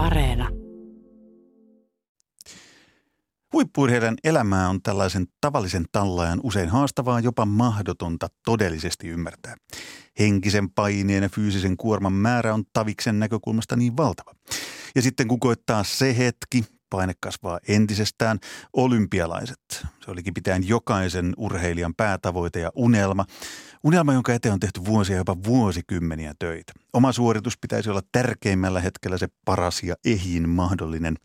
Areena. Huippuurheilijan elämää on tällaisen tavallisen tallajan usein haastavaa, jopa mahdotonta todellisesti ymmärtää. Henkisen paineen ja fyysisen kuorman määrä on taviksen näkökulmasta niin valtava. Ja sitten kun koittaa se hetki, paine kasvaa entisestään, olympialaiset. Se olikin pitäen jokaisen urheilijan päätavoite ja unelma. Unelma, jonka eteen on tehty vuosia, jopa vuosikymmeniä töitä. Oma suoritus pitäisi olla tärkeimmällä hetkellä se paras ja ehin mahdollinen.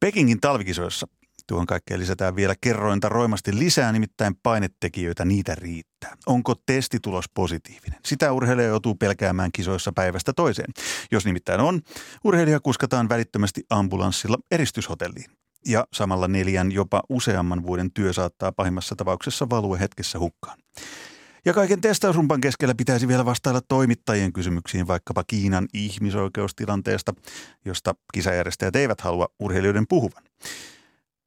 Pekingin talvikisoissa Tuohon kaikkeen lisätään vielä kerrointa roimasti lisää, nimittäin painetekijöitä niitä riittää. Onko testitulos positiivinen? Sitä urheilija joutuu pelkäämään kisoissa päivästä toiseen. Jos nimittäin on, urheilija kuskataan välittömästi ambulanssilla eristyshotelliin. Ja samalla neljän jopa useamman vuoden työ saattaa pahimmassa tapauksessa valua hetkessä hukkaan. Ja kaiken testausrumpan keskellä pitäisi vielä vastailla toimittajien kysymyksiin vaikkapa Kiinan ihmisoikeustilanteesta, josta kisajärjestäjät eivät halua urheilijoiden puhuvan.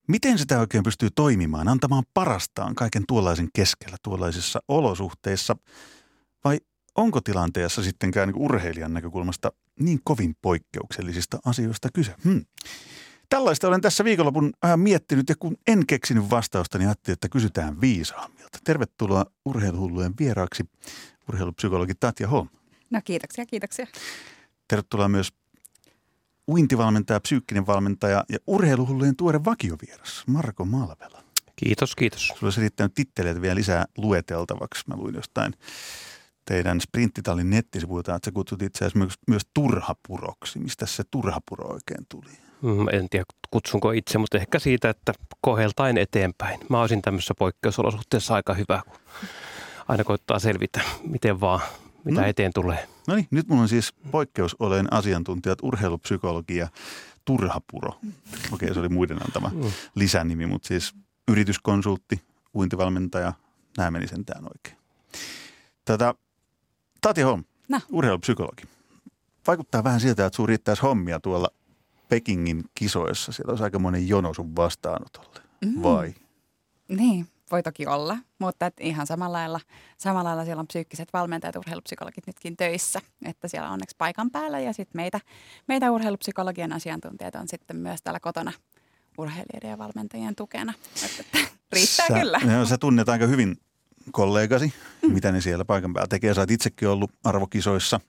Miten sitä oikein pystyy toimimaan, antamaan parastaan kaiken tuollaisen keskellä, tuollaisissa olosuhteissa? Vai onko tilanteessa sittenkään niin urheilijan näkökulmasta niin kovin poikkeuksellisista asioista kyse? Hmm. Tällaista olen tässä viikonlopun ajan miettinyt ja kun en keksinyt vastausta, niin ajattelin, että kysytään viisaammilta. Tervetuloa urheiluhullujen vieraaksi urheilupsykologi Tatja Holm. No kiitoksia, kiitoksia. Tervetuloa myös uintivalmentaja, psyykkinen valmentaja ja urheiluhullujen tuore vakiovieras Marko Malvela. Kiitos, kiitos. Sulla olisi riittänyt titteleitä vielä lisää lueteltavaksi. Mä luin jostain teidän Sprinttitallin nettisivuilta, että sä kutsut itse asiassa myös, myös turhapuroksi. Mistä se turhapuro oikein tuli? Mm, en tiedä, kutsunko itse, mutta ehkä siitä, että koheltain eteenpäin. Mä olisin tämmöisessä poikkeusolosuhteessa aika hyvä, kun aina koittaa selvitä, miten vaan mitä no. eteen tulee. No niin, nyt mulla on siis poikkeusoleen asiantuntijat, urheilupsykologi ja turhapuro. Okei, se oli muiden antama mm. lisänimi, mutta siis yrityskonsultti, uintivalmentaja, nämä meni sentään oikein. Tätä, Tati Holm, no. urheilupsykologi. Vaikuttaa vähän siltä, että sun riittäisi hommia tuolla Pekingin kisoissa. Siellä olisi aikamoinen jono sun vastaanotolle, mm. vai? Niin, voi toki olla, mutta et ihan samalla lailla, samalla lailla siellä on psyykkiset valmentajat, urheilupsykologit nytkin töissä, että siellä on onneksi paikan päällä ja sitten meitä, meitä urheilupsykologian asiantuntijat on sitten myös täällä kotona urheilijoiden ja valmentajien tukena. Että, että riittää sä, kyllä. No, sä tunnet aika hyvin kollegasi, mm. mitä ne siellä paikan päällä tekee. Sä oot itsekin ollut arvokisoissa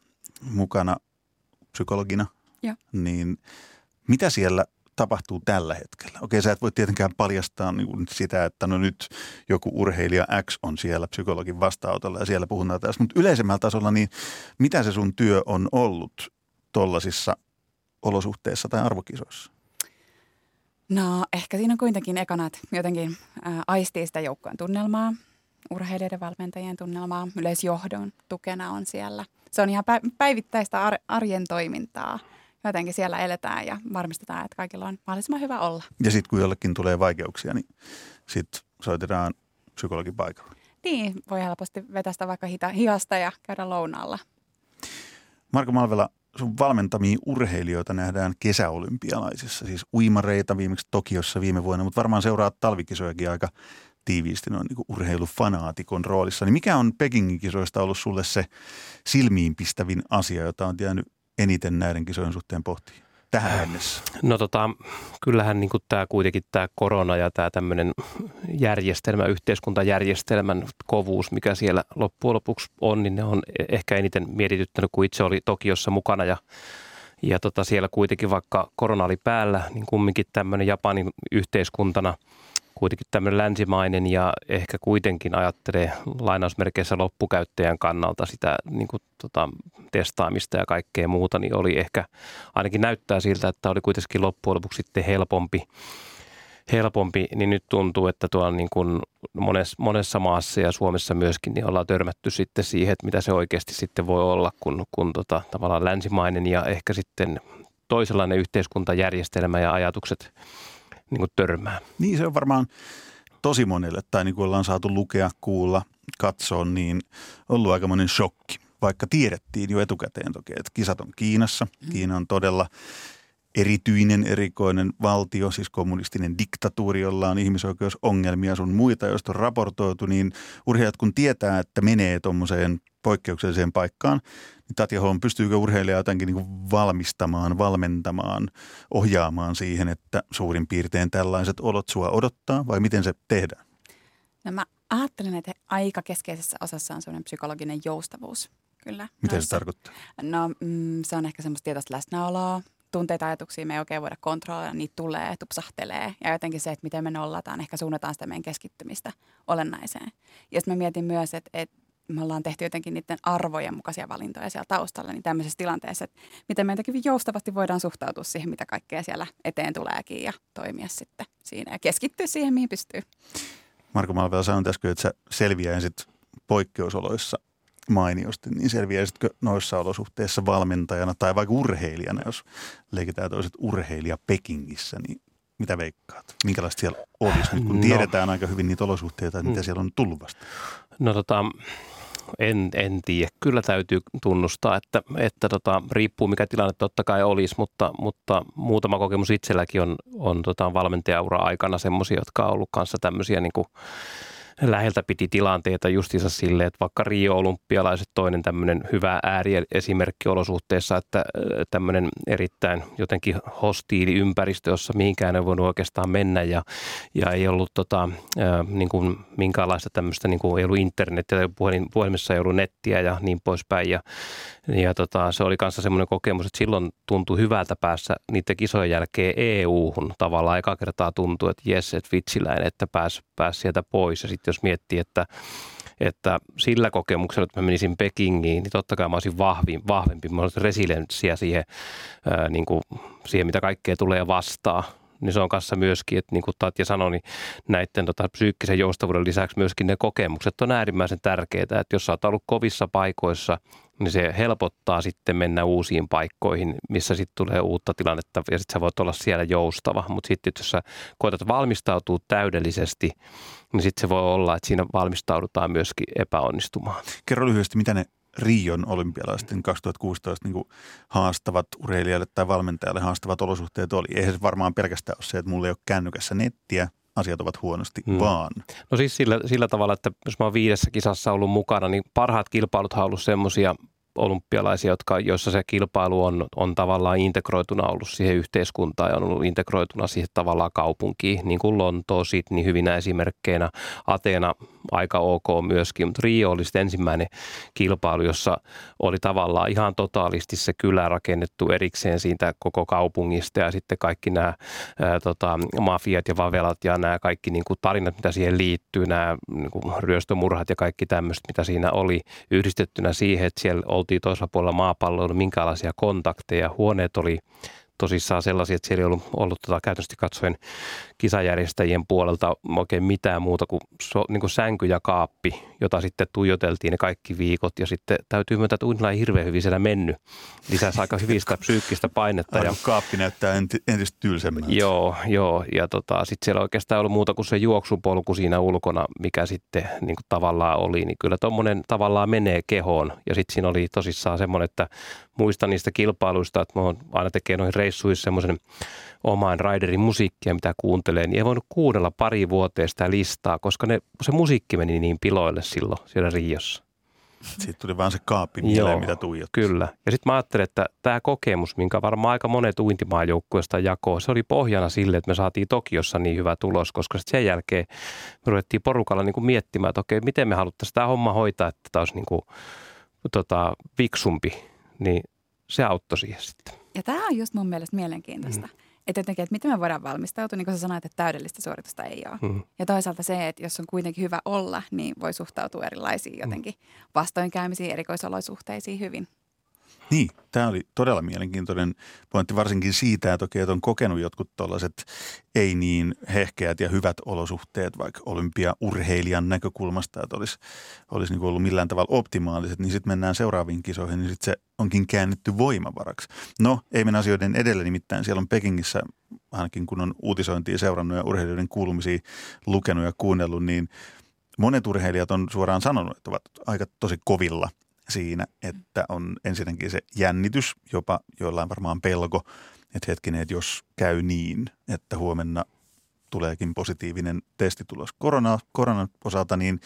mukana psykologina. Joo. Niin mitä siellä tapahtuu tällä hetkellä? Okei, sä et voi tietenkään paljastaa niin sitä, että no nyt joku urheilija X on siellä psykologin vastaanotolla ja siellä puhutaan tässä, mutta yleisemmällä tasolla, niin mitä se sun työ on ollut tuollaisissa olosuhteissa tai arvokisoissa? No ehkä siinä on kuitenkin ekana, että jotenkin ää, aistii sitä joukkueen tunnelmaa, urheilijoiden valmentajien tunnelmaa, yleisjohdon tukena on siellä. Se on ihan päivittäistä arjen toimintaa – jotenkin siellä eletään ja varmistetaan, että kaikilla on mahdollisimman hyvä olla. Ja sitten kun jollekin tulee vaikeuksia, niin sitten soitetaan psykologin paikalle. Niin, voi helposti vetästä vaikka hita, hihasta ja käydä lounaalla. Marko Malvela, sun valmentamia urheilijoita nähdään kesäolympialaisissa, siis uimareita viimeksi Tokiossa viime vuonna, mutta varmaan seuraa talvikisojakin aika tiiviisti noin niin urheilufanaatikon roolissa. Niin mikä on Pekingin kisoista ollut sulle se silmiinpistävin asia, jota on jäänyt eniten näiden kisojen suhteen pohtii tähän mennessä? No tota, kyllähän niin tämä kuitenkin tämä korona ja tämä tämmöinen järjestelmä, yhteiskuntajärjestelmän kovuus, mikä siellä loppujen lopuksi on, niin ne on ehkä eniten mietityttänyt, kun itse oli Tokiossa mukana ja ja tota siellä kuitenkin, vaikka korona oli päällä, niin kumminkin tämmöinen Japanin yhteiskuntana – kuitenkin tämmöinen länsimainen ja ehkä kuitenkin ajattelee lainausmerkeissä loppukäyttäjän kannalta sitä niin kuin, tota, testaamista ja kaikkea muuta, niin oli ehkä, ainakin näyttää siltä, että oli kuitenkin loppujen lopuksi sitten helpompi, helpompi, niin nyt tuntuu, että tuolla niin kuin monessa, monessa maassa ja Suomessa myöskin niin ollaan törmätty sitten siihen, että mitä se oikeasti sitten voi olla, kun, kun tota, tavallaan länsimainen ja ehkä sitten toisenlainen yhteiskuntajärjestelmä ja ajatukset niin kuin törmää. Niin se on varmaan tosi monelle, tai niin kuin ollaan saatu lukea, kuulla, katsoa, niin ollut aikamoinen shokki. Vaikka tiedettiin jo etukäteen toki, että kisat on Kiinassa. Mm. Kiina on todella erityinen, erikoinen valtio, siis kommunistinen diktatuuri, jolla on ihmisoikeusongelmia sun muita, joista on raportoitu, niin urheilijat kun tietää, että menee tuommoiseen poikkeukselliseen paikkaan. Niin Tatja Holm, pystyykö urheilija jotenkin niin valmistamaan, valmentamaan, ohjaamaan siihen, että suurin piirtein tällaiset olot sua odottaa vai miten se tehdään? No mä ajattelen, että aika keskeisessä osassa on sellainen psykologinen joustavuus. Kyllä. Mitä se tarkoittaa? No mm, se on ehkä semmoista tietoista läsnäoloa, tunteita, ajatuksia me ei oikein voida kontrolloida, niitä tulee, tupsahtelee. Ja jotenkin se, että miten me nollataan, ehkä suunnataan sitä meidän keskittymistä olennaiseen. Ja sitten mä mietin myös, että, että me ollaan tehty jotenkin niiden arvojen mukaisia valintoja siellä taustalla, niin tämmöisessä tilanteessa, että miten me jotenkin joustavasti voidaan suhtautua siihen, mitä kaikkea siellä eteen tuleekin ja toimia sitten siinä ja keskittyä siihen, mihin pystyy. Marko Malvela sanoin äsken, että sä selviäisit poikkeusoloissa mainiosti, niin selviäisitkö noissa olosuhteissa valmentajana tai vaikka urheilijana, jos leikitään toiset urheilija Pekingissä, niin mitä veikkaat? Minkälaista siellä olisi nyt, kun no. tiedetään aika hyvin niitä olosuhteita, mitä mm. siellä on tullut vasta? No tota, en, en tiedä. Kyllä täytyy tunnustaa, että, että tota, riippuu mikä tilanne totta kai olisi, mutta, mutta muutama kokemus itselläkin on, on tota, valmentajaura aikana semmoisia, jotka on ollut kanssa tämmöisiä niin kuin läheltä piti tilanteita justiinsa silleen, että vaikka Rio-olympialaiset toinen tämmöinen hyvä ääriesimerkki olosuhteessa, että tämmöinen erittäin jotenkin hostiili ympäristö, jossa mihinkään ei voinut oikeastaan mennä ja, ja ei ollut tota, niin kuin minkäänlaista tämmöistä, niin kuin ei ollut internetiä, puhelin, puhelimessa ei ollut nettiä ja niin poispäin. Ja, ja tota, se oli kanssa semmoinen kokemus, että silloin tuntui hyvältä päässä niiden kisojen jälkeen EU-hun tavallaan. Eka kertaa tuntui, että jes, että vitsiläinen, että pääsi pääs sieltä pois. Ja sitten jos miettii, että että sillä kokemuksella, että mä menisin Pekingiin, niin totta kai mä olisin vahvin, vahvempi, mä olisin resilienssiä siihen, ää, niin kuin, siihen, mitä kaikkea tulee vastaan niin se on kanssa myöskin, että niin kuin Tatja sanoi, niin näiden tota, psyykkisen joustavuuden lisäksi myöskin ne kokemukset on äärimmäisen tärkeitä, että jos sä oot ollut kovissa paikoissa, niin se helpottaa sitten mennä uusiin paikkoihin, missä sitten tulee uutta tilannetta ja sitten sä voit olla siellä joustava. Mutta sitten jos sä koetat valmistautua täydellisesti, niin sitten se voi olla, että siinä valmistaudutaan myöskin epäonnistumaan. Kerro lyhyesti, mitä ne Rion olympialaisten 2016 niin kuin haastavat urheilijalle tai valmentajalle haastavat olosuhteet oli. Eihän se varmaan pelkästään ole se, että mulla ei ole kännykässä nettiä, asiat ovat huonosti, hmm. vaan. No siis sillä, sillä tavalla, että jos mä oon viidessä kisassa ollut mukana, niin parhaat kilpailut on ollut semmoisia olympialaisia, jotka, joissa se kilpailu on, on tavallaan integroituna ollut siihen yhteiskuntaan ja on ollut integroituna siihen tavallaan kaupunkiin, niin kuin Lontoo, Sydney hyvinä esimerkkeinä, Ateena aika ok myöskin, mutta Rio oli sitten ensimmäinen kilpailu, jossa oli tavallaan ihan totaalisti se kylä rakennettu erikseen siitä koko kaupungista ja sitten kaikki nämä ää, tota, mafiat ja vavelat ja nämä kaikki niin kuin tarinat, mitä siihen liittyy, nämä niin kuin ryöstömurhat ja kaikki tämmöiset, mitä siinä oli yhdistettynä siihen, että siellä oltiin toisella puolella maapalloa, minkälaisia kontakteja, huoneet oli tosissaan sellaisia, että siellä ei ollut, ollut tota, käytännössä katsoen kisajärjestäjien puolelta oikein mitään muuta kuin, so, niin kuin sänky ja kaappi, jota sitten tuijoteltiin ne kaikki viikot. Ja sitten täytyy myöntää, että uinilla ei hirveän hyvin siellä mennyt. Lisäsi aika hyvin sitä psyykkistä painetta. ja, kaappi näyttää enti, entistä tylsemmältä. Joo, joo. Ja tota, sitten siellä oikeastaan ollut muuta kuin se juoksupolku siinä ulkona, mikä sitten niin kuin tavallaan oli. Niin kyllä tuommoinen tavallaan menee kehoon. Ja sitten siinä oli tosissaan semmoinen, että muistan niistä kilpailuista, että mä oon aina tekee noihin reissuissa semmoisen omaan Raiderin musiikkia, mitä kuuntelee, niin ei voinut kuunnella pari vuoteen sitä listaa, koska ne, se musiikki meni niin piloille silloin siellä Riossa. Siitä tuli vaan se kaappi mieleen, Joo, mitä tuijot. Kyllä. Ja sitten mä ajattelin, että tämä kokemus, minkä varmaan aika monet uintimaajoukkueesta jakoo, se oli pohjana sille, että me saatiin Tokiossa niin hyvä tulos, koska sitten sen jälkeen me ruvettiin porukalla niin kuin miettimään, että okei, miten me haluttaisiin tämä homma hoitaa, että tämä olisi niin kuin, tota, viksumpi, niin se auttoi siihen sitten. Ja tämä on just mun mielestä mielenkiintoista. Mm. Että jotenkin, että miten me voidaan valmistautua, niin kuin sä sanoit, että täydellistä suoritusta ei ole. Mm. Ja toisaalta se, että jos on kuitenkin hyvä olla, niin voi suhtautua erilaisiin jotenkin vastoinkäymisiin, erikoisolosuhteisiin hyvin. Niin, tämä oli todella mielenkiintoinen pointti, varsinkin siitä, että, okei, että on kokenut jotkut tällaiset ei niin hehkeät ja hyvät olosuhteet, vaikka olympiaurheilijan näkökulmasta, että olisi, olisi niin ollut millään tavalla optimaaliset, niin sitten mennään seuraaviin kisoihin, niin sitten se onkin käännetty voimavaraksi. No, ei mennä asioiden edelle, nimittäin siellä on Pekingissä, ainakin kun on uutisointia seurannut ja urheilijoiden kuulumisia lukenut ja kuunnellut, niin monet urheilijat on suoraan sanonut, että ovat aika tosi kovilla – siinä, että on ensinnäkin se jännitys, jopa joillain varmaan pelko, että hetkinen, että jos käy niin, että huomenna tuleekin positiivinen testitulos korona, koronan osalta, niin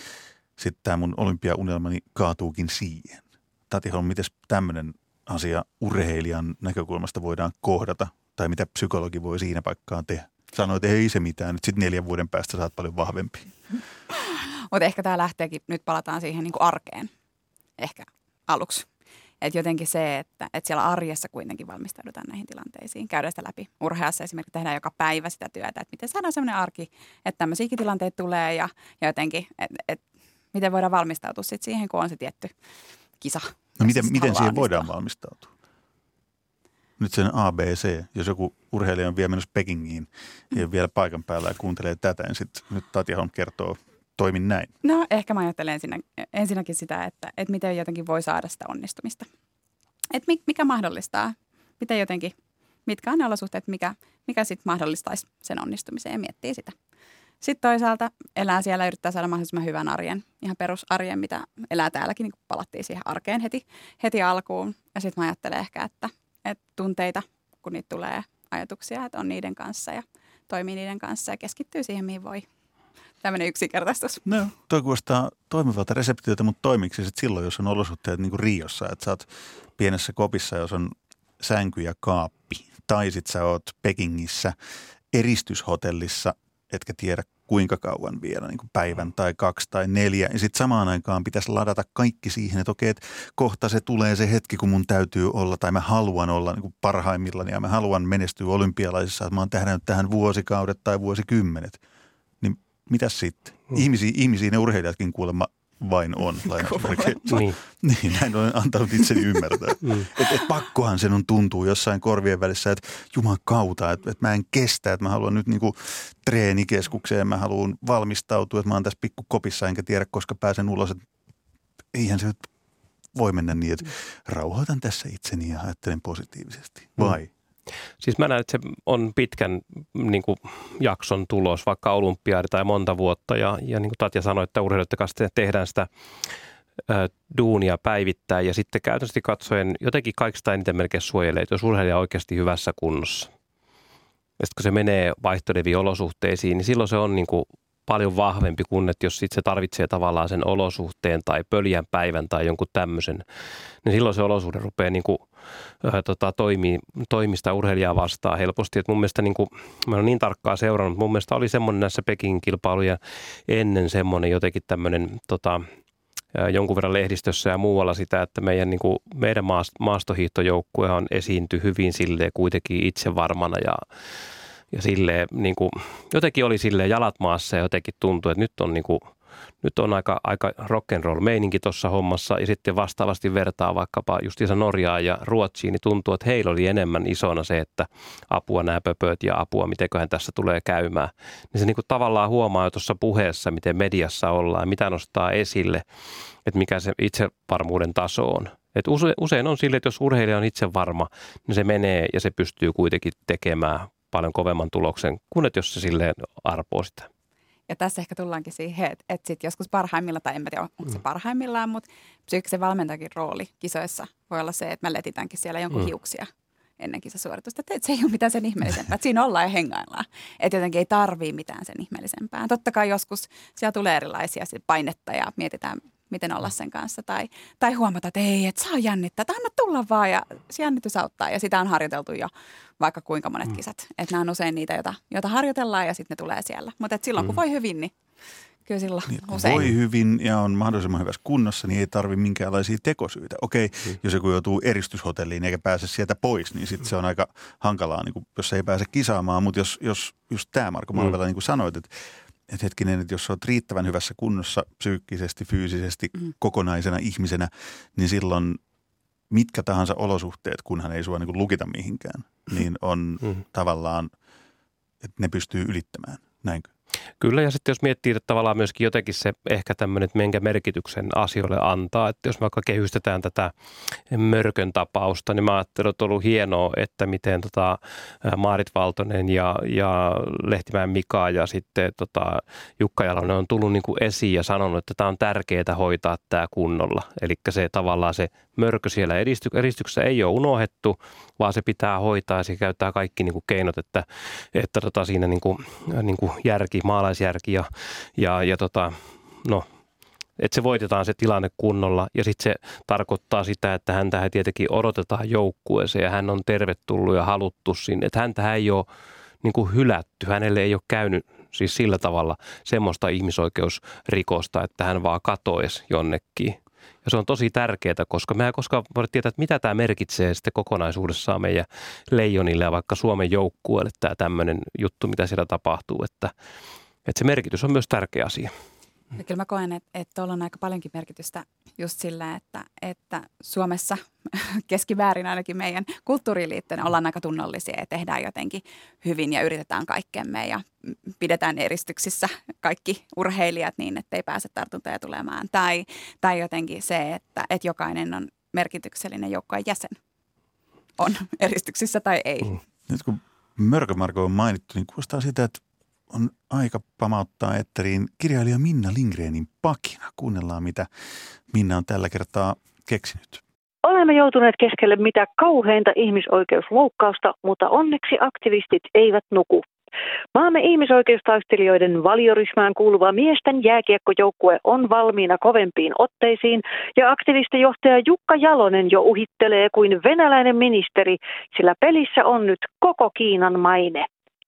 sitten tämä mun olympiaunelmani kaatuukin siihen. Tati Holm, miten tämmöinen asia urheilijan näkökulmasta voidaan kohdata? Tai mitä psykologi voi siinä paikkaan tehdä? Sanoit, että ei se mitään, nyt sitten neljän vuoden päästä saat paljon vahvempi. Mutta ehkä tämä lähteekin, nyt palataan siihen niin arkeen ehkä aluksi. Että jotenkin se, että, että siellä arjessa kuitenkin valmistaudutaan näihin tilanteisiin, käydään sitä läpi. Urheassa esimerkiksi tehdään joka päivä sitä työtä, että miten saadaan sellainen arki, että tämmöisiäkin tilanteita tulee ja, ja jotenkin, että, että miten voidaan valmistautua sit siihen, kun on se tietty kisa. No miten, miten siihen voidaan valmistautua? Nyt sen ABC, jos joku urheilija on vielä menossa Pekingiin ja vielä paikan päällä ja kuuntelee tätä, niin sitten nyt Tatja Holm kertoo toimin näin? No ehkä mä ajattelen ensinnä, ensinnäkin sitä, että, että miten jotenkin voi saada sitä onnistumista. Että mikä mahdollistaa, miten jotenkin, mitkä on ne olosuhteet, mikä, mikä sitten mahdollistaisi sen onnistumisen ja miettii sitä. Sitten toisaalta elää siellä ja yrittää saada mahdollisimman hyvän arjen, ihan perusarjen, mitä elää täälläkin, niin palattiin siihen arkeen heti, heti alkuun. Ja sitten mä ajattelen ehkä, että, että tunteita, kun niitä tulee ajatuksia, että on niiden kanssa ja toimii niiden kanssa ja keskittyy siihen, mihin voi tämmöinen yksinkertaistus. No, toi kuulostaa toimivalta reseptiota, mutta toimiksi sitten silloin, jos on olosuhteet niin kuin Riossa, että sä oot pienessä kopissa, jos on sänky ja kaappi, tai sitten sä oot Pekingissä eristyshotellissa, etkä tiedä kuinka kauan vielä, niin kuin päivän tai kaksi tai neljä. Ja sitten samaan aikaan pitäisi ladata kaikki siihen, että okei, että kohta se tulee se hetki, kun mun täytyy olla tai mä haluan olla niin kuin parhaimmillani ja mä haluan menestyä olympialaisissa, että mä oon tähdännyt tähän vuosikaudet tai vuosikymmenet – mitäs sitten? Hmm. Ihmisiä, ihmisiä ne urheilijatkin kuulemma vain on. niin. niin, näin olen antanut itseni ymmärtää. mm. Että et pakkohan sen on tuntuu jossain korvien välissä, että juman kautta, että et mä en kestä, että mä haluan nyt niinku treenikeskukseen, mä haluan valmistautua, että mä oon tässä pikku kopissa enkä tiedä, koska pääsen ulos. Että eihän se nyt voi mennä niin, että rauhoitan tässä itseni ja ajattelen positiivisesti. Vai? Mm. Siis mä näen, että se on pitkän niin kuin, jakson tulos, vaikka olympiaadi tai monta vuotta. Ja, ja niin kuin Tatja sanoi, että urheilijoiden kanssa tehdään sitä ä, duunia päivittäin ja sitten käytännössä katsoen jotenkin kaikista eniten melkein suojelee, että jos urheilija on oikeasti hyvässä kunnossa. Ja sitten kun se menee vaihtoehdeviin olosuhteisiin, niin silloin se on niin kuin paljon vahvempi kuin, että jos sit se tarvitsee tavallaan sen olosuhteen tai pöljän päivän tai jonkun tämmöisen, niin silloin se olosuhde rupeaa niin kuin, ää, tota, toimii, toimista urheilijaa vastaan helposti. Et mun mielestä niin kuin, mä olen niin tarkkaa seurannut, mun mielestä oli semmoinen näissä Pekin kilpailuja ennen semmoinen jotenkin tämmöinen tota, jonkun verran lehdistössä ja muualla sitä, että meidän, niin kuin, meidän maastohiihtojoukkue on esiinty hyvin silleen kuitenkin itsevarmana ja ja silleen, niin kuin, jotenkin oli sille jalat maassa ja jotenkin tuntui, että nyt on, niin kuin, nyt on aika, aika rock'n'roll meininki tuossa hommassa ja sitten vastaavasti vertaa vaikkapa justiinsa Norjaa ja Ruotsiin, niin tuntuu, että heillä oli enemmän isona se, että apua nämä pöpöt ja apua, mitenköhän tässä tulee käymään. Niin se niin kuin tavallaan huomaa jo tuossa puheessa, miten mediassa ollaan, mitä nostaa esille, että mikä se itsevarmuuden taso on. Et usein on sille, että jos urheilija on itse varma, niin se menee ja se pystyy kuitenkin tekemään paljon kovemman tuloksen kuin että jos se silleen arpoo sitä. Ja tässä ehkä tullaankin siihen, että, että sit joskus parhaimmillaan, tai en tiedä, onko se mm. parhaimmillaan, mutta psyykkisen valmentajakin rooli kisoissa voi olla se, että mä letitänkin siellä jonkun mm. hiuksia ennen kisasuoritusta. Että se ei ole mitään sen ihmeellisempää, että siinä ollaan ja hengaillaan. Että jotenkin ei tarvii mitään sen ihmeellisempää. Totta kai joskus siellä tulee erilaisia painetta ja mietitään, miten olla sen kanssa. Tai, tai huomata, että ei, että saa jännittää, että anna tulla vaan ja se jännitys auttaa. Ja sitä on harjoiteltu jo vaikka kuinka monet mm. kisat. Että nämä on usein niitä, joita, joita harjoitellaan ja sitten ne tulee siellä. Mutta silloin kun mm. voi hyvin, niin kyllä silloin niin, usein. voi hyvin ja on mahdollisimman hyvässä kunnossa, niin ei tarvi minkäänlaisia tekosyitä. Okei, mm. jos joku joutuu eristyshotelliin eikä pääse sieltä pois, niin sitten mm. se on aika hankalaa, niin kuin, jos ei pääse kisaamaan. Mutta jos, jos just tämä Marko Malvela, mm. niin kuin sanoit, että että hetkinen, että jos olet riittävän hyvässä kunnossa psyykkisesti, fyysisesti, mm. kokonaisena ihmisenä, niin silloin mitkä tahansa olosuhteet, kunhan ei sua niin lukita mihinkään, niin on mm. tavallaan, että ne pystyy ylittämään. Näinkö? Kyllä, ja sitten jos miettii, että tavallaan myöskin jotenkin se ehkä tämmöinen, että minkä merkityksen asioille antaa, että jos vaikka kehystetään tätä mörkön tapausta, niin mä ajattelin, että on ollut hienoa, että miten tota Maarit Valtonen ja, ja Lehtimäen Mika ja sitten tota Jukka Jalonen on tullut niin kuin esiin ja sanonut, että tämä on tärkeää hoitaa tämä kunnolla. Eli se tavallaan se mörkö siellä edistyksessä ei ole unohdettu, vaan se pitää hoitaa ja se käyttää kaikki niin kuin keinot, että, että tota siinä niin kuin, niin kuin järki, maalaisjärki ja, ja, ja tota, no, Että se voitetaan se tilanne kunnolla ja sitten se tarkoittaa sitä, että häntä tietenkin odotetaan joukkueeseen ja hän on tervetullut ja haluttu sinne. Että häntä ei ole niin kuin hylätty, hänelle ei ole käynyt siis sillä tavalla semmoista ihmisoikeusrikosta, että hän vaan katoisi jonnekin. Ja se on tosi tärkeää, koska me ei koskaan voida tietää, että mitä tämä merkitsee sitten kokonaisuudessaan meidän leijonille ja vaikka Suomen joukkueelle tämä tämmöinen juttu, mitä siellä tapahtuu. Että, että se merkitys on myös tärkeä asia. Ja kyllä mä koen, että, että tuolla on aika paljonkin merkitystä just sillä, että, että Suomessa keskiväärin ainakin meidän kulttuuriliittojen ollaan aika tunnollisia ja tehdään jotenkin hyvin ja yritetään kaikkemme ja pidetään eristyksissä kaikki urheilijat niin, että ei pääse tartuntoja tulemaan. Tai, tai jotenkin se, että, että jokainen on merkityksellinen joukkojen jäsen. On eristyksissä tai ei. Mm. Nyt kun Mörkömarko on mainittu, niin kuulostaa sitä, että on aika pamauttaa etteriin kirjailija Minna Lindgrenin pakina. Kuunnellaan, mitä Minna on tällä kertaa keksinyt. Olemme joutuneet keskelle mitä kauheinta ihmisoikeusloukkausta, mutta onneksi aktivistit eivät nuku. Maamme ihmisoikeustaistelijoiden valioryhmään kuuluva miesten jääkiekkojoukkue on valmiina kovempiin otteisiin ja aktivistijohtaja Jukka Jalonen jo uhittelee kuin venäläinen ministeri, sillä pelissä on nyt koko Kiinan maine.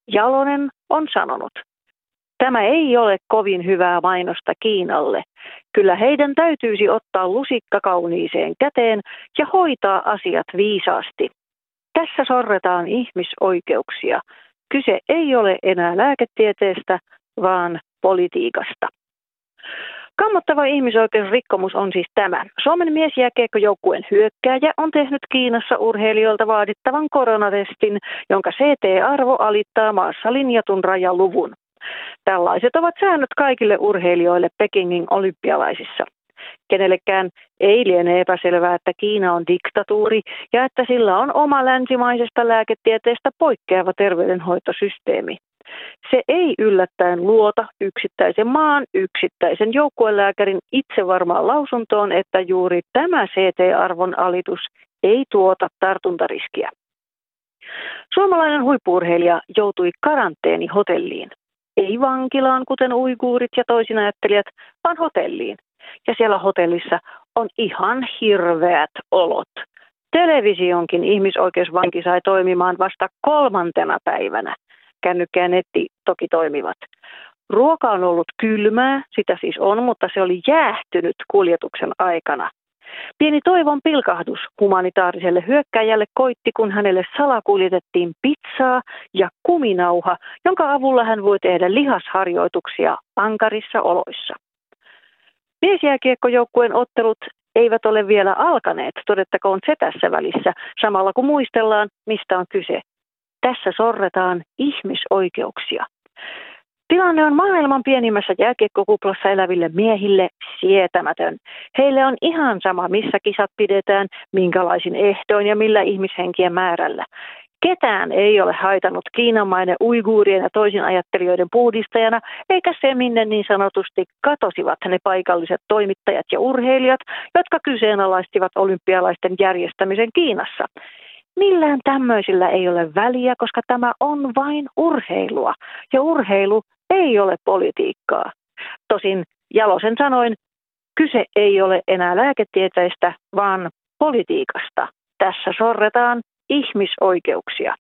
Jalonen on sanonut, tämä ei ole kovin hyvää mainosta Kiinalle. Kyllä heidän täytyisi ottaa lusikka kauniiseen käteen ja hoitaa asiat viisaasti. Tässä sorretaan ihmisoikeuksia. Kyse ei ole enää lääketieteestä, vaan politiikasta. Kammottava ihmisoikeusrikkomus on siis tämä. Suomen miesjääkiekkojoukkueen hyökkääjä on tehnyt Kiinassa urheilijoilta vaadittavan koronatestin, jonka CT-arvo alittaa maassa linjatun rajaluvun. Tällaiset ovat säännöt kaikille urheilijoille Pekingin olympialaisissa. Kenellekään ei liene epäselvää, että Kiina on diktatuuri ja että sillä on oma länsimaisesta lääketieteestä poikkeava terveydenhoitosysteemi. Se ei yllättäen luota yksittäisen maan, yksittäisen joukkuelääkärin itsevarmaan lausuntoon, että juuri tämä CT-arvon alitus ei tuota tartuntariskiä. Suomalainen huippuurheilija joutui karanteenihotelliin. Ei vankilaan, kuten uiguurit ja toisinajattelijat, vaan hotelliin. Ja siellä hotellissa on ihan hirveät olot. Televisionkin ihmisoikeusvanki sai toimimaan vasta kolmantena päivänä – kännykkä ja netti toki toimivat. Ruoka on ollut kylmää, sitä siis on, mutta se oli jäähtynyt kuljetuksen aikana. Pieni toivon pilkahdus humanitaariselle hyökkäjälle koitti, kun hänelle salakuljetettiin pizzaa ja kuminauha, jonka avulla hän voi tehdä lihasharjoituksia ankarissa oloissa. Miesjääkiekkojoukkueen ottelut eivät ole vielä alkaneet, todettakoon se tässä välissä, samalla kun muistellaan, mistä on kyse. Tässä sorretaan ihmisoikeuksia. Tilanne on maailman pienimmässä jääkiekkokuplassa eläville miehille sietämätön. Heille on ihan sama, missä kisat pidetään, minkälaisin ehdoin ja millä ihmishenkien määrällä. Ketään ei ole haitannut kiinamainen uiguurien ja toisin ajattelijoiden puhdistajana, eikä se minne niin sanotusti katosivat ne paikalliset toimittajat ja urheilijat, jotka kyseenalaistivat olympialaisten järjestämisen Kiinassa. Millään tämmöisillä ei ole väliä, koska tämä on vain urheilua. Ja urheilu ei ole politiikkaa. Tosin Jalosen sanoin, kyse ei ole enää lääketieteestä, vaan politiikasta. Tässä sorretaan ihmisoikeuksia.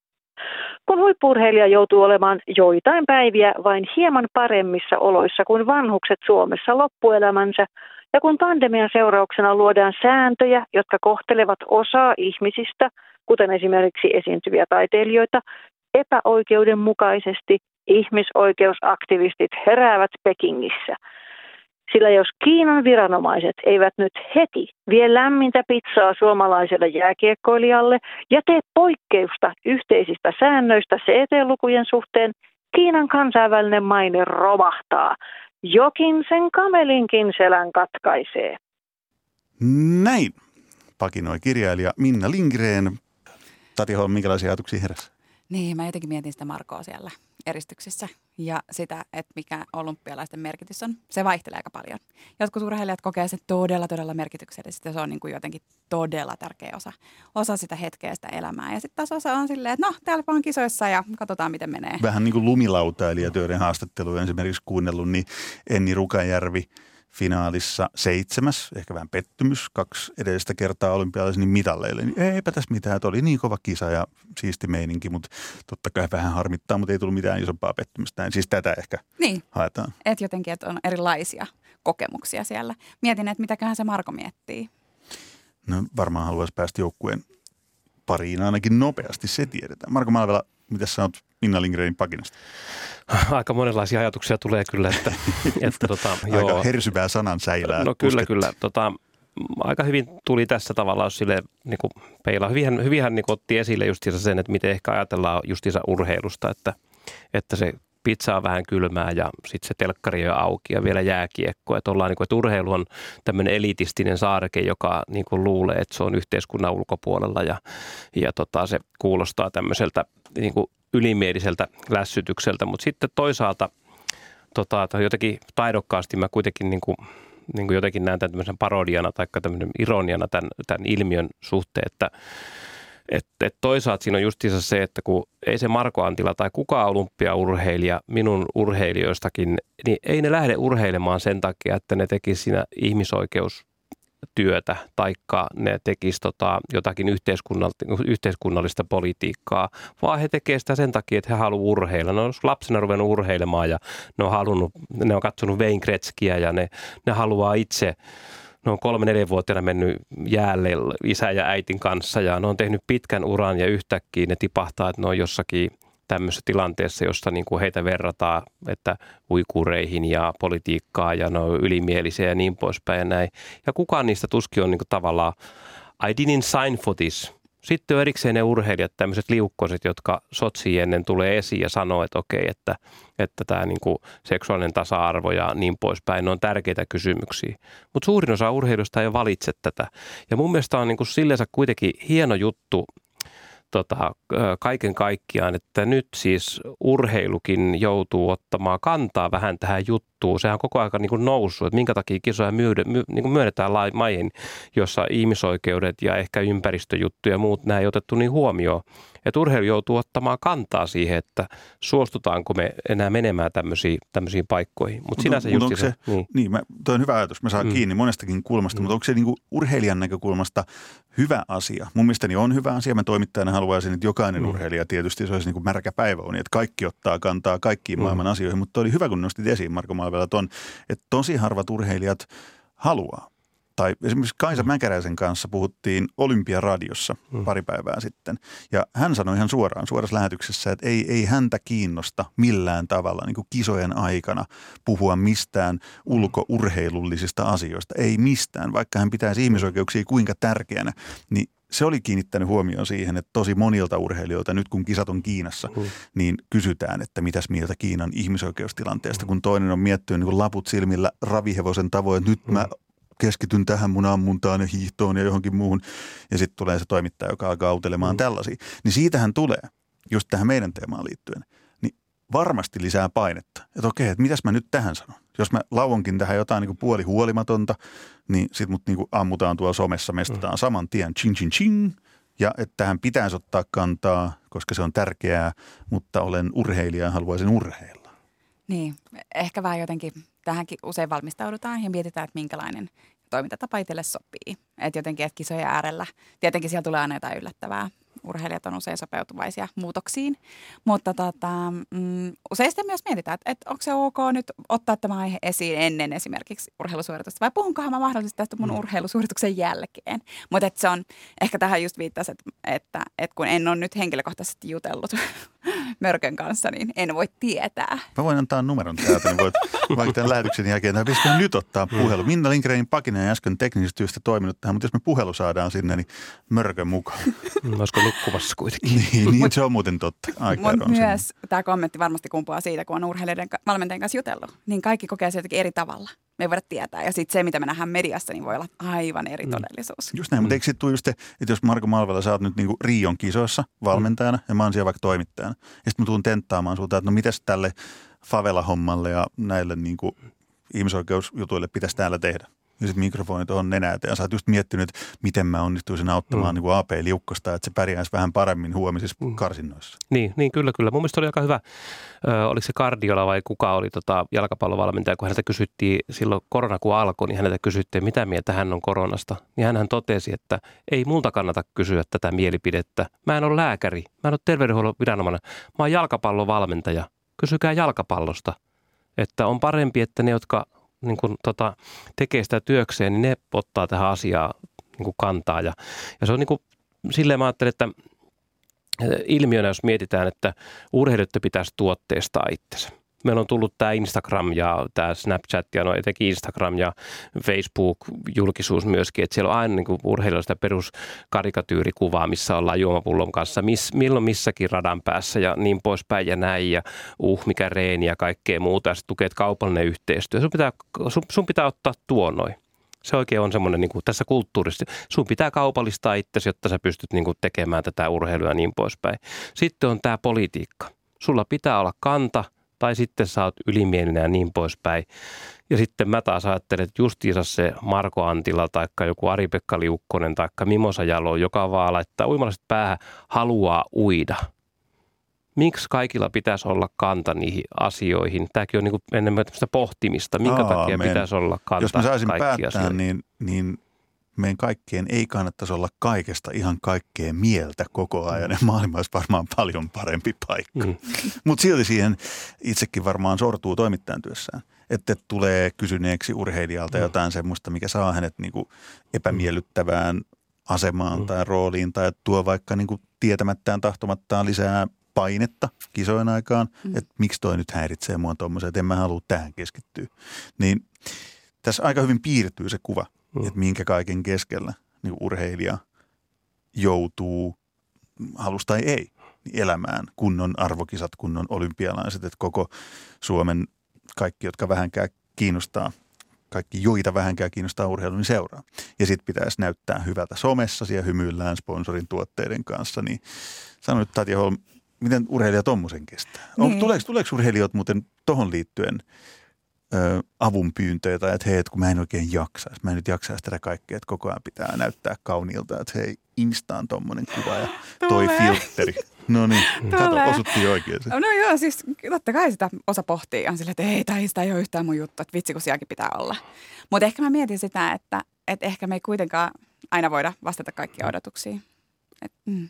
Kun huippurheilija joutuu olemaan joitain päiviä vain hieman paremmissa oloissa kuin vanhukset Suomessa loppuelämänsä, ja kun pandemian seurauksena luodaan sääntöjä, jotka kohtelevat osaa ihmisistä – kuten esimerkiksi esiintyviä taiteilijoita, epäoikeudenmukaisesti ihmisoikeusaktivistit heräävät Pekingissä. Sillä jos Kiinan viranomaiset eivät nyt heti vie lämmintä pizzaa suomalaiselle jääkiekkoilijalle ja tee poikkeusta yhteisistä säännöistä CT-lukujen suhteen, Kiinan kansainvälinen maine romahtaa. Jokin sen kamelinkin selän katkaisee. Näin pakinoi kirjailija Minna Lindgren Tati Holm, minkälaisia ajatuksia heräsi? Niin, mä jotenkin mietin sitä Markoa siellä eristyksissä ja sitä, että mikä olympialaisten merkitys on. Se vaihtelee aika paljon. Jotkut urheilijat kokee sen todella, todella merkityksellisesti ja se on niin kuin jotenkin todella tärkeä osa, osa sitä hetkeä, sitä elämää. Ja sitten taas osa on silleen, että no, täällä vaan kisoissa ja katsotaan, miten menee. Vähän niin kuin lumilautailijat, joiden haastatteluja esimerkiksi kuunnellut, niin Enni Rukajärvi finaalissa seitsemäs, ehkä vähän pettymys, kaksi edellistä kertaa olympialaisen niin mitalleille. Niin eipä tässä mitään, että oli niin kova kisa ja siisti meininki, mutta totta kai vähän harmittaa, mutta ei tullut mitään isompaa pettymystä. Näin. Siis tätä ehkä Niin, haetaan. että jotenkin, että on erilaisia kokemuksia siellä. Mietin, että mitäköhän se Marko miettii. No varmaan haluaisi päästä joukkueen pariin ainakin nopeasti, se tiedetään. Marko Malvela, mitä sä oot Minna Lindgrenin pakinasta? Aika monenlaisia ajatuksia tulee kyllä, että, että tota, Aika joo. hersyvää sanan säilää. No kyllä, kyllä. Tota, aika hyvin tuli tässä tavalla, jos sille niin kuin peilaa. Hyvinhän, hyvinhän niin kuin otti esille justiinsa sen, että miten ehkä ajatellaan justiinsa urheilusta, että, että se pizza on vähän kylmää ja sitten se telkkari on auki ja vielä jääkiekko. Että, ollaan, niin kuin, että urheilu on tämmöinen elitistinen saareke, joka niin kuin luulee, että se on yhteiskunnan ulkopuolella ja, ja tota, se kuulostaa tämmöiseltä niin kuin ylimieliseltä lässytykseltä. Mutta sitten toisaalta tota, jotenkin taidokkaasti mä kuitenkin niin kuin, niin kuin jotenkin näen tämän tämmöisen parodiana tai tämmöisen ironiana tämän, tämän ilmiön suhteen, että et, et toisaalta siinä on justiinsa se, että kun ei se Marko Antila tai kukaan olympiaurheilija minun urheilijoistakin, niin ei ne lähde urheilemaan sen takia, että ne tekisi siinä ihmisoikeustyötä taikka ne tekisi tota jotakin yhteiskunnallista politiikkaa, vaan he tekevät sitä sen takia, että he haluavat urheilla. Ne on lapsena ruvennut urheilemaan ja ne on, halunnut, ne on katsonut Wayne Gretzkiä ja ne, ne haluaa itse ne on kolme neljävuotiaana mennyt jäälle isä ja äitin kanssa ja ne on tehnyt pitkän uran ja yhtäkkiä ne tipahtaa, että ne on jossakin tämmöisessä tilanteessa, jossa niin kuin heitä verrataan, että uikureihin ja politiikkaa ja ne on ylimielisiä ja niin poispäin ja näin. Ja kukaan niistä tuskin on niin kuin tavallaan, I didn't sign for this. Sitten on erikseen ne urheilijat, tämmöiset liukkoset, jotka sotsiin ennen tulee esiin ja sanoo, että okei, että, että tämä niin kuin seksuaalinen tasa-arvo ja niin poispäin ne on tärkeitä kysymyksiä. Mutta suurin osa urheilusta ei valitse tätä. Ja mun mielestä on niin kuin sillensä kuitenkin hieno juttu tota, kaiken kaikkiaan, että nyt siis urheilukin joutuu ottamaan kantaa vähän tähän juttuun. Sehän on koko ajan niin kuin noussut, että minkä takia kisoja myydä, my, niin kuin myönnetään maihin, jossa ihmisoikeudet ja ehkä ympäristöjuttu ja muut nämä ei otettu niin huomioon. Että urheilu joutuu ottamaan kantaa siihen, että suostutaanko me enää menemään tämmöisiin, tämmöisiin paikkoihin. Mutta sinänsä mut just se, niin, niin mä, toi on hyvä ajatus. Mä saan mm. kiinni monestakin kulmasta, mm. mutta onko se niinku urheilijan näkökulmasta hyvä asia? Mun mielestäni on hyvä asia. Mä toimittajana haluaisin, että jokainen mm. urheilija tietysti se olisi niinku märkä päiväuni, että kaikki ottaa kantaa kaikkiin mm. maailman asioihin. Mutta oli hyvä, kun nostit esiin Marko Malvela ton, että tosi harvat urheilijat haluaa tai esimerkiksi Kaisa Mäkäräisen kanssa puhuttiin Olympiaradiossa mm. pari päivää sitten. Ja hän sanoi ihan suoraan suorassa lähetyksessä, että ei, ei häntä kiinnosta millään tavalla niin kisojen aikana puhua mistään ulkourheilullisista asioista. Ei mistään, vaikka hän pitäisi ihmisoikeuksia kuinka tärkeänä, niin se oli kiinnittänyt huomioon siihen, että tosi monilta urheilijoilta, nyt kun kisat on Kiinassa, mm. niin kysytään, että mitäs mieltä Kiinan ihmisoikeustilanteesta, mm. kun toinen on miettinyt niin kuin laput silmillä ravihevosen tavoin, että nyt mm. mä keskityn tähän mun ammuntaan ja hiihtoon ja johonkin muuhun. Ja sitten tulee se toimittaja, joka alkaa autelemaan mm. tällaisia. Niin siitähän tulee, just tähän meidän teemaan liittyen, niin varmasti lisää painetta. Että okei, että mitäs mä nyt tähän sanon? Jos mä lauonkin tähän jotain niin puoli huolimatonta, niin sitten mut niin ammutaan tuolla somessa, mestataan mm. saman tien, ching ching ching. Ja että tähän pitäisi ottaa kantaa, koska se on tärkeää, mutta olen urheilija ja haluaisin urheilla. Niin, ehkä vähän jotenkin tähänkin usein valmistaudutaan ja mietitään, että minkälainen toimintatapa itselle sopii. Että jotenkin, että kisojen äärellä, tietenkin siellä tulee aina jotain yllättävää. Urheilijat on usein sopeutuvaisia muutoksiin, mutta tota, mm, usein sitten myös mietitään, että, että onko se ok nyt ottaa tämä aihe esiin ennen esimerkiksi urheilusuoritusta vai puhunkohan mä mahdollisesti tästä mun mm. urheilusuorituksen jälkeen. Mutta se on, ehkä tähän just viittasi, että, että, että kun en ole nyt henkilökohtaisesti jutellut Mörkön kanssa, niin en voi tietää. Mä voin antaa numeron täältä, niin voit vaikka tämän lähetyksen jälkeen, pitäisikö nyt ottaa mm. puhelu. Minna Lindgrenin pakinen äsken teknisestä työstä toiminut tähän, mutta jos me puhelu saadaan sinne, niin Mörkön mukaan. Mm, olisiko nukkuvassa kuitenkin? niin, niin se on muuten totta. Mutta myös sinne. tämä kommentti varmasti kumpuaa siitä, kun on urheilijoiden valmentajien kanssa jutellut. Niin kaikki kokee se jotenkin eri tavalla me ei voida tietää. Ja sitten se, mitä me nähdään mediassa, niin voi olla aivan eri mm. todellisuus. Just näin, mm. mutta eikö sitten just, että jos Marko Malvela, sä oot nyt niinku Rion kisoissa valmentajana mm. ja mä oon siellä vaikka toimittajana. Ja sitten mä tuun tenttaamaan sulta, että no mitäs tälle favela-hommalle ja näille niinku ihmisoikeusjutuille pitäisi täällä tehdä. Ja sitten mikrofoni tuohon nenää ja sä oot just miettinyt, että miten mä onnistuisin auttamaan mm. niin AP-liukkosta, että se pärjäisi vähän paremmin huomisissa mm. karsinnoissa. Niin, niin, kyllä, kyllä. Mun mielestä oli aika hyvä, ö, oliko se Kardiola vai kuka oli tota jalkapallovalmentaja, kun häneltä kysyttiin silloin korona kun alkoi, niin häneltä kysyttiin, mitä mieltä hän on koronasta. Niin hän totesi, että ei multa kannata kysyä tätä mielipidettä. Mä en ole lääkäri, mä en ole terveydenhuollon viranomainen, mä oon jalkapallovalmentaja. Kysykää jalkapallosta. Että on parempi, että ne, jotka niin kuin, tota, tekee sitä työkseen, niin ne ottaa tähän asiaan niin kuin kantaa. Ja, ja se on niin kuin, silleen mä ajattelen, että ilmiönä, jos mietitään, että urheilijoiden pitäisi tuotteistaa itsensä meillä on tullut tämä Instagram ja tämä Snapchat ja no etenkin Instagram ja Facebook-julkisuus myöskin, että siellä on aina niin urheilijoilla sitä peruskarikatyyrikuvaa, missä ollaan juomapullon kanssa, miss, milloin missäkin radan päässä ja niin poispäin ja näin ja uh, mikä reeni ja kaikkea muuta ja sitten tukeet kaupallinen yhteistyö. Sun pitää, sun, sun pitää ottaa tuo noin. Se oikein on semmoinen niin kuin tässä kulttuurissa. Sun pitää kaupallistaa itsesi, jotta sä pystyt niin kuin tekemään tätä urheilua ja niin poispäin. Sitten on tämä politiikka. Sulla pitää olla kanta – tai sitten sä oot ylimielinen ja niin poispäin. Ja sitten mä taas ajattelen, että justiinsa se Marko Antila tai joku Ari-Pekka Liukkonen tai Mimosa Jalo, joka vaan laittaa uimalaiset päähän, haluaa uida. Miksi kaikilla pitäisi olla kanta niihin asioihin? Tämäkin on niin enemmän pohtimista. Minkä Aa, takia men. pitäisi olla kanta Jos mä saisin päättää, asioihin? niin, niin meidän kaikkien ei kannattaisi olla kaikesta ihan kaikkea mieltä koko ajan. Ja maailma olisi varmaan paljon parempi paikka. Mm. Mutta silti siihen itsekin varmaan sortuu toimittajan työssään. Että tulee kysyneeksi urheilijalta mm. jotain semmoista, mikä saa hänet niinku epämiellyttävään asemaan mm. tai rooliin tai tuo vaikka niinku tietämättään tahtomattaan lisää painetta kisojen aikaan, mm. että miksi toi nyt häiritsee mua tuommoisen, että en mä halua tähän keskittyä. Niin tässä aika hyvin piirtyy se kuva – mm. että minkä kaiken keskellä niin urheilija joutuu, halus tai ei, elämään kunnon arvokisat, kunnon olympialaiset, että koko Suomen kaikki, jotka vähänkään kiinnostaa, kaikki joita vähänkään kiinnostaa urheilu, niin seuraa. Ja sitten pitäisi näyttää hyvältä somessa ja hymyillään sponsorin tuotteiden kanssa, niin sano nyt Tatja Holm, miten urheilija tuommoisen kestää? Niin. tuleeko, tuleeko urheilijat muuten tuohon liittyen – ö, avunpyyntöjä tai että hei, että kun mä en oikein jaksaisi, mä en nyt jaksaisi tätä kaikkea, että koko ajan pitää näyttää kauniilta, että hei, instaan tommonen kuva ja toi Tulee. filtteri. No niin, kato, osuttiin oikein. No joo, siis totta kai sitä osa pohtii on sille, että ei, tai sitä ei ole yhtään mun juttu, että vitsi kun sielläkin pitää olla. Mutta ehkä mä mietin sitä, että, että ehkä me ei kuitenkaan aina voida vastata kaikkiin odotuksiin. Että mm,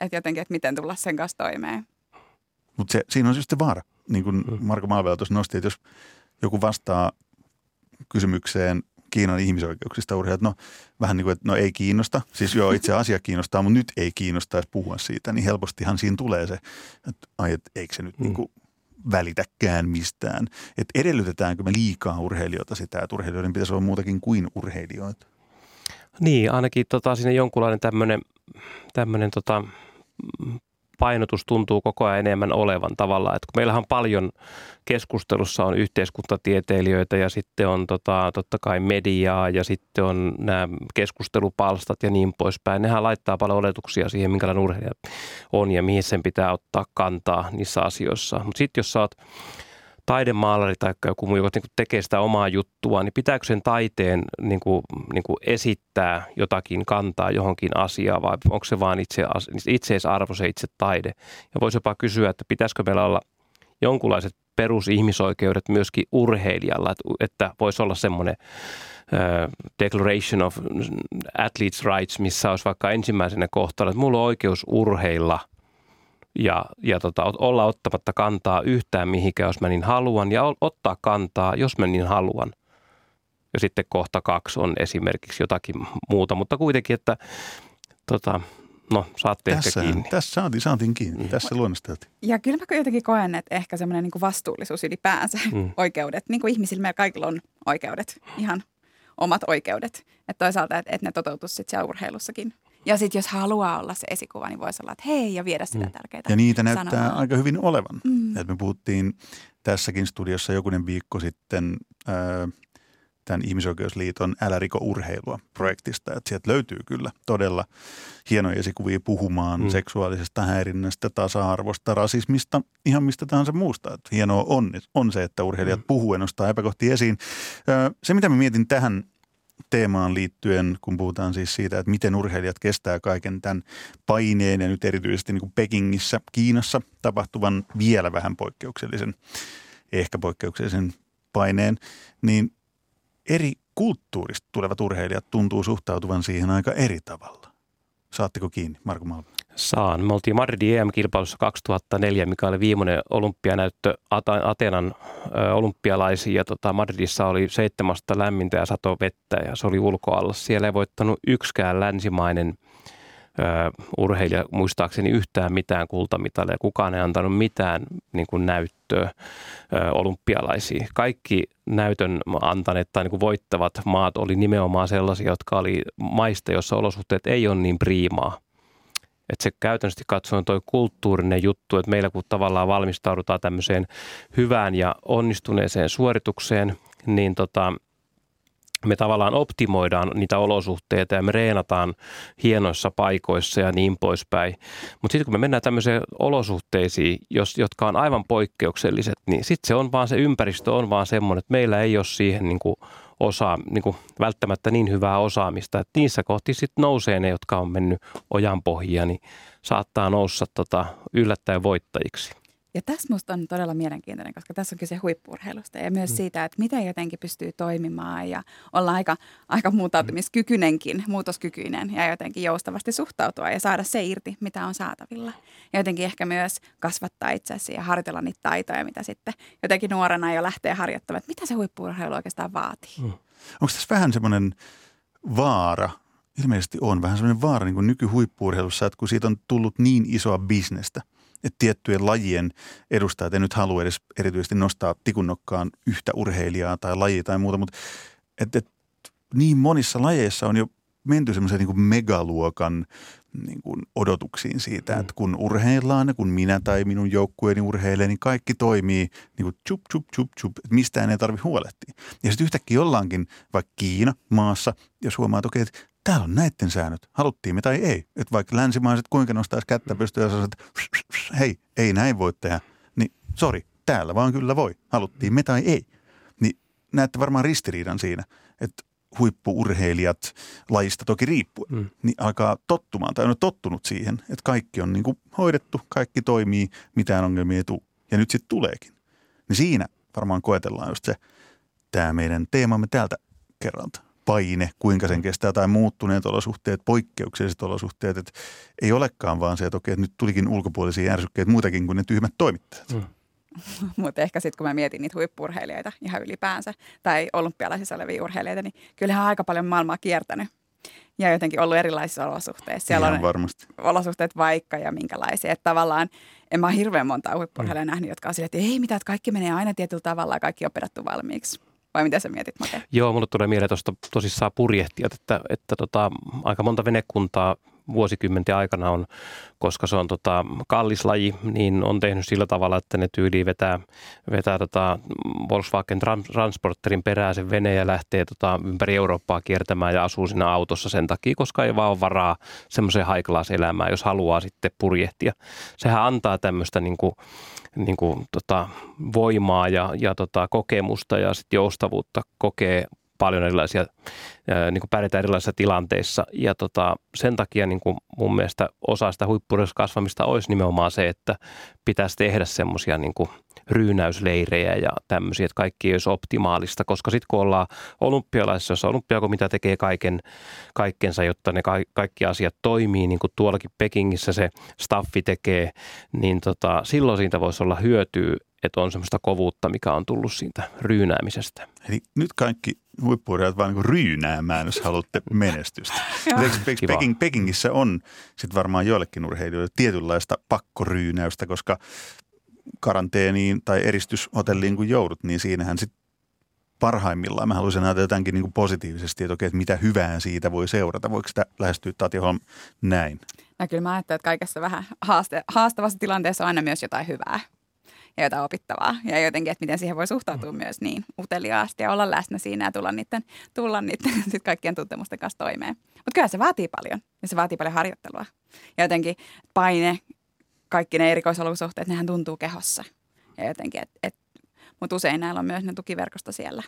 et jotenkin, että miten tulla sen kanssa toimeen. Mutta siinä on just se vaara, niin kuin mm. Marko Malvela tuossa nosti, että jos joku vastaa kysymykseen Kiinan ihmisoikeuksista urheilijat, no vähän niin kuin, että no ei kiinnosta, siis joo itse asia kiinnostaa, mutta nyt ei kiinnostaisi puhua siitä, niin helpostihan siinä tulee se, että ai, että eikö se nyt mm. niin kuin välitäkään mistään. Että edellytetäänkö me liikaa urheilijoita sitä, että urheilijoiden pitäisi olla muutakin kuin urheilijoita? Niin, ainakin tota, siinä jonkunlainen tämmöinen, tämmöinen tota, painotus tuntuu koko ajan enemmän olevan tavallaan. Että kun meillähän on paljon keskustelussa on yhteiskuntatieteilijöitä ja sitten on tota, totta kai mediaa ja sitten on nämä keskustelupalstat ja niin poispäin. Nehän laittaa paljon oletuksia siihen, minkälainen urheilija on ja mihin sen pitää ottaa kantaa niissä asioissa. Mutta sitten jos sä oot taidemaalari tai joku muu, joka niin tekee sitä omaa juttua, niin pitääkö sen taiteen niin kuin, niin kuin esittää jotakin kantaa johonkin asiaan vai onko se vaan itse, itseisarvo se itse taide? Ja voisi jopa kysyä, että pitäisikö meillä olla jonkunlaiset perusihmisoikeudet myöskin urheilijalla, että, että voisi olla semmoinen Declaration of Athletes' Rights, missä olisi vaikka ensimmäisenä kohtana, että mulla on oikeus urheilla – ja, ja tota, olla ottamatta kantaa yhtään mihinkään, jos mä niin haluan, ja ottaa kantaa, jos mä niin haluan. Ja sitten kohta kaksi on esimerkiksi jotakin muuta, mutta kuitenkin, että tota, no saatte tässä, ehkä kiinni. Tässä saatiin, saatiin kiinni, mm. tässä luonnosteltiin. Ja kyllä mä jotenkin koen, että ehkä semmoinen niin vastuullisuus ylipäänsä, mm. oikeudet, niin kuin ihmisillä meillä kaikilla on oikeudet, ihan omat oikeudet. Että toisaalta, että, että ne toteutuisi sitten siellä urheilussakin. Ja sitten jos haluaa olla se esikuva, niin voisi olla, että hei ja viedä sitä mm. tärkeää Ja niitä näyttää sanomaa. aika hyvin olevan. Mm. Et me puhuttiin tässäkin studiossa jokunen viikko sitten äh, tämän Ihmisoikeusliiton Älä riko urheilua projektista. Että sieltä löytyy kyllä todella hienoja esikuvia puhumaan mm. seksuaalisesta häirinnästä, tasa-arvosta, rasismista, ihan mistä tahansa muusta. Että hienoa on, on se, että urheilijat mm. puhuu ja nostaa epäkohtia esiin. Se, mitä mä mietin tähän teemaan liittyen, kun puhutaan siis siitä, että miten urheilijat kestää kaiken tämän paineen ja nyt erityisesti niin kuin Pekingissä, Kiinassa tapahtuvan vielä vähän poikkeuksellisen, ehkä poikkeuksellisen paineen, niin eri kulttuurista tulevat urheilijat tuntuu suhtautuvan siihen aika eri tavalla. Saatteko kiinni, Marko Malmi? Saan. Me oltiin Madridin EM-kilpailussa 2004, mikä oli viimeinen olympianäyttö Atenan olympialaisiin. Ja tota Madridissa oli seitsemästä lämmintä ja sato vettä ja se oli ulkoalla. Siellä ei voittanut yksikään länsimainen ö, urheilija muistaakseni yhtään mitään kultamitalia. Kukaan ei antanut mitään niin kuin näyttöä ö, olympialaisiin. Kaikki näytön antaneet tai niin kuin voittavat maat oli nimenomaan sellaisia, jotka oli maista, jossa olosuhteet ei ole niin priimaa että se käytännössä katsoen toi kulttuurinen juttu, että meillä kun tavallaan valmistaudutaan tämmöiseen hyvään ja onnistuneeseen suoritukseen, niin tota, me tavallaan optimoidaan niitä olosuhteita ja me reenataan hienoissa paikoissa ja niin poispäin. Mutta sitten kun me mennään tämmöiseen olosuhteisiin, jos, jotka on aivan poikkeukselliset, niin sitten se on vaan se ympäristö on vaan semmoinen, että meillä ei ole siihen niin kuin osaa, niin kuin välttämättä niin hyvää osaamista, että niissä kohti sitten nousee ne, jotka on mennyt ojan pohjia, niin saattaa noussa tota, yllättäen voittajiksi. Ja tässä minusta on todella mielenkiintoinen, koska tässä on kyse huippurheilusta ja myös mm. siitä, että miten jotenkin pystyy toimimaan ja olla aika, aika muutautumiskykyinenkin, muutoskykyinen ja jotenkin joustavasti suhtautua ja saada se irti, mitä on saatavilla. Ja jotenkin ehkä myös kasvattaa itseäsi ja harjoitella niitä taitoja, mitä sitten jotenkin nuorena jo lähtee harjoittamaan, että mitä se huippurheilu oikeastaan vaatii. Mm. Onko tässä vähän semmoinen vaara, ilmeisesti on vähän semmoinen vaara niin kuin nykyhuippuurheilussa, että kun siitä on tullut niin isoa bisnestä – tiettyjen lajien edustajat, en nyt halua edes erityisesti nostaa tikunnokkaan yhtä urheilijaa tai lajia tai muuta, mutta että, että niin monissa lajeissa on jo menty semmoisen niin megaluokan niin kuin odotuksiin siitä, mm. että kun urheillaan ja kun minä tai minun joukkueeni urheilee, niin kaikki toimii niin kuin chup, chup, chup, chup, että mistään ei tarvitse huolehtia. Ja sitten yhtäkkiä ollaankin vaikka Kiina maassa, jos huomaat, okei, okay, että täällä on näiden säännöt, haluttiin me tai ei. Että vaikka länsimaiset kuinka nostaisi kättä pystyä ja sanoisi, että hei, ei näin voi tehdä, niin sori, täällä vaan kyllä voi, haluttiin me tai ei. Niin näette varmaan ristiriidan siinä, että huippuurheilijat lajista toki riippuen, mm. niin alkaa tottumaan tai on tottunut siihen, että kaikki on niin kuin hoidettu, kaikki toimii, mitään ongelmia ei tule. Ja nyt sitten tuleekin. Niin siinä varmaan koetellaan just se, tämä meidän teemamme täältä kerralta paine, kuinka sen kestää tai muuttuneet olosuhteet, poikkeukselliset olosuhteet. Että ei olekaan vaan se, että okei, että nyt tulikin ulkopuolisia ärsykkeitä muutakin kuin ne tyhmät toimittajat. Mm. Mutta ehkä sitten kun mä mietin niitä huippurheilijoita ihan ylipäänsä tai olympialaisissa olevia urheilijoita, niin kyllähän on aika paljon maailmaa kiertänyt ja jotenkin ollut erilaisissa olosuhteissa. Siellä Ihan on varmasti. olosuhteet vaikka ja minkälaisia. Että tavallaan en mä ole hirveän monta huippurheilijaa mm. nähnyt, jotka on sille, että ei mitään, että kaikki menee aina tietyllä tavalla ja kaikki on pedattu valmiiksi. Vai mitä sä mietit, Mate? Joo, mulle tulee mieleen tuosta tosissaan purjehtijat, että, että tota, aika monta venekuntaa vuosikymmenten aikana on, koska se on tota, kallis laji, niin on tehnyt sillä tavalla, että ne tyyliin vetää, vetää tota Volkswagen Transporterin perään sen vene ja lähtee tota, ympäri Eurooppaa kiertämään ja asuu siinä autossa sen takia, koska ei vaan ole varaa semmoiseen haiklaaselämään, jos haluaa sitten purjehtia. Sehän antaa tämmöistä niin kuin, niin kuin, tota, voimaa ja, ja tota, kokemusta ja sit joustavuutta kokee paljon erilaisia, niin kuin pärjätä erilaisissa tilanteissa. Ja tota, sen takia niin kuin mun mielestä osa sitä kasvamista olisi nimenomaan se, että pitäisi tehdä semmoisia niin ryynäysleirejä ja tämmöisiä, että kaikki ei olisi optimaalista, koska sitten kun ollaan olympialaisissa, jos olympiakomitea tekee kaiken, kaikkensa, jotta ne ka- kaikki asiat toimii, niin kuin tuollakin Pekingissä se staffi tekee, niin tota, silloin siitä voisi olla hyötyä, että on semmoista kovuutta, mikä on tullut siitä ryynäämisestä. Eli nyt kaikki huippuurheilijat vaan niin ryynäämään, jos haluatte menestystä. Peking, Pekingissä on sitten varmaan joillekin urheilijoille tietynlaista pakkoryynäystä, koska karanteeniin tai eristyshotelliin kun joudut, niin siinähän sitten parhaimmillaan mä haluaisin ajatella jotenkin niin kuin positiivisesti, että, okei, että mitä hyvää siitä voi seurata. Voiko sitä lähestyä Tatja Holm näin? No kyllä mä ajattelen, että kaikessa vähän haaste, haastavassa tilanteessa on aina myös jotain hyvää ja jotain opittavaa. Ja jotenkin, että miten siihen voi suhtautua myös niin uteliaasti ja olla läsnä siinä ja tulla niiden, tulla niiden sit kaikkien tuntemusten kanssa toimeen. Mutta kyllä se vaatii paljon ja se vaatii paljon harjoittelua. Ja jotenkin paine, kaikki ne erikoisolosuhteet, nehän tuntuu kehossa. Ja jotenkin, et, et, mutta usein näillä on myös ne tukiverkosto siellä,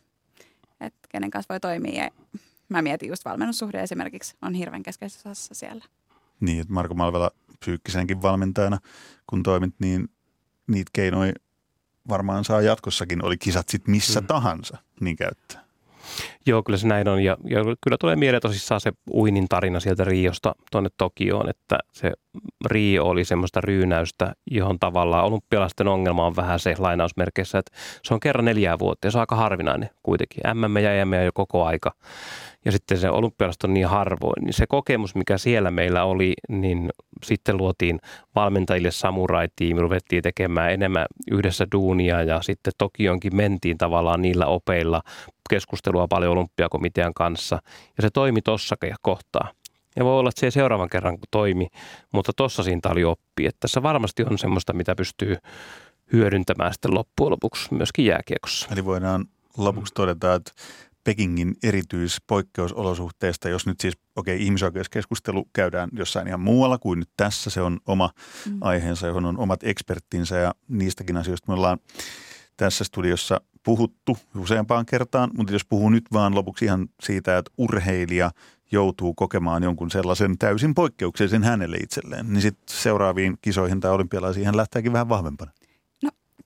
että kenen kanssa voi toimia ja mä mietin just valmennussuhde esimerkiksi on hirveän keskeisessä osassa siellä. Niin, että Marko Malvela psyykkisenkin valmentajana, kun toimit, niin niitä keinoja varmaan saa jatkossakin, oli kisat sitten missä mm. tahansa, niin käyttää. Joo, kyllä se näin on. Ja, ja kyllä tulee mieleen tosissaan se uinin tarina sieltä Riosta tuonne Tokioon, että se Rio oli semmoista ryynäystä, johon tavallaan olympialaisten ongelma on vähän se lainausmerkeissä, että se on kerran neljää vuotta ja se on aika harvinainen kuitenkin. MM ja EM jo koko aika ja sitten se olympialaiset on niin harvoin, niin se kokemus, mikä siellä meillä oli, niin sitten luotiin valmentajille samurai-tiimi, ruvettiin tekemään enemmän yhdessä duunia ja sitten Tokionkin mentiin tavallaan niillä opeilla keskustelua paljon olympiakomitean kanssa ja se toimi tossakin kohtaa. Ja voi olla, että se seuraavan kerran toimi, mutta tossa siitä oli oppi. Että tässä varmasti on semmoista, mitä pystyy hyödyntämään sitten loppujen lopuksi myöskin jääkiekossa. Eli voidaan lopuksi todeta, että Pekingin erityispoikkeusolosuhteista, jos nyt siis, okei, okay, ihmisoikeuskeskustelu käydään jossain ihan muualla kuin nyt tässä, se on oma mm. aiheensa, johon on omat eksperttinsä ja niistäkin asioista me ollaan tässä studiossa puhuttu useampaan kertaan, mutta jos puhuu nyt vaan lopuksi ihan siitä, että urheilija joutuu kokemaan jonkun sellaisen täysin poikkeuksellisen hänelle itselleen, niin sitten seuraaviin kisoihin tai olympialaisiin hän lähteekin vähän vahvempana.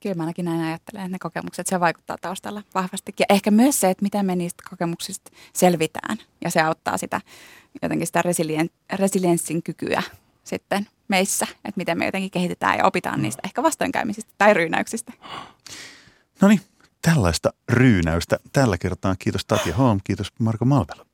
Kyllä mä ainakin näin ajattelen, että ne kokemukset, se vaikuttaa taustalla vahvastikin. Ja ehkä myös se, että miten me niistä kokemuksista selvitään. Ja se auttaa sitä jotenkin sitä resilien, resilienssin kykyä sitten meissä, että miten me jotenkin kehitetään ja opitaan niistä ehkä vastoinkäymisistä tai ryynäyksistä. No niin, tällaista ryynäystä tällä kertaa. Kiitos Tatja Holm, kiitos Marko Malvela.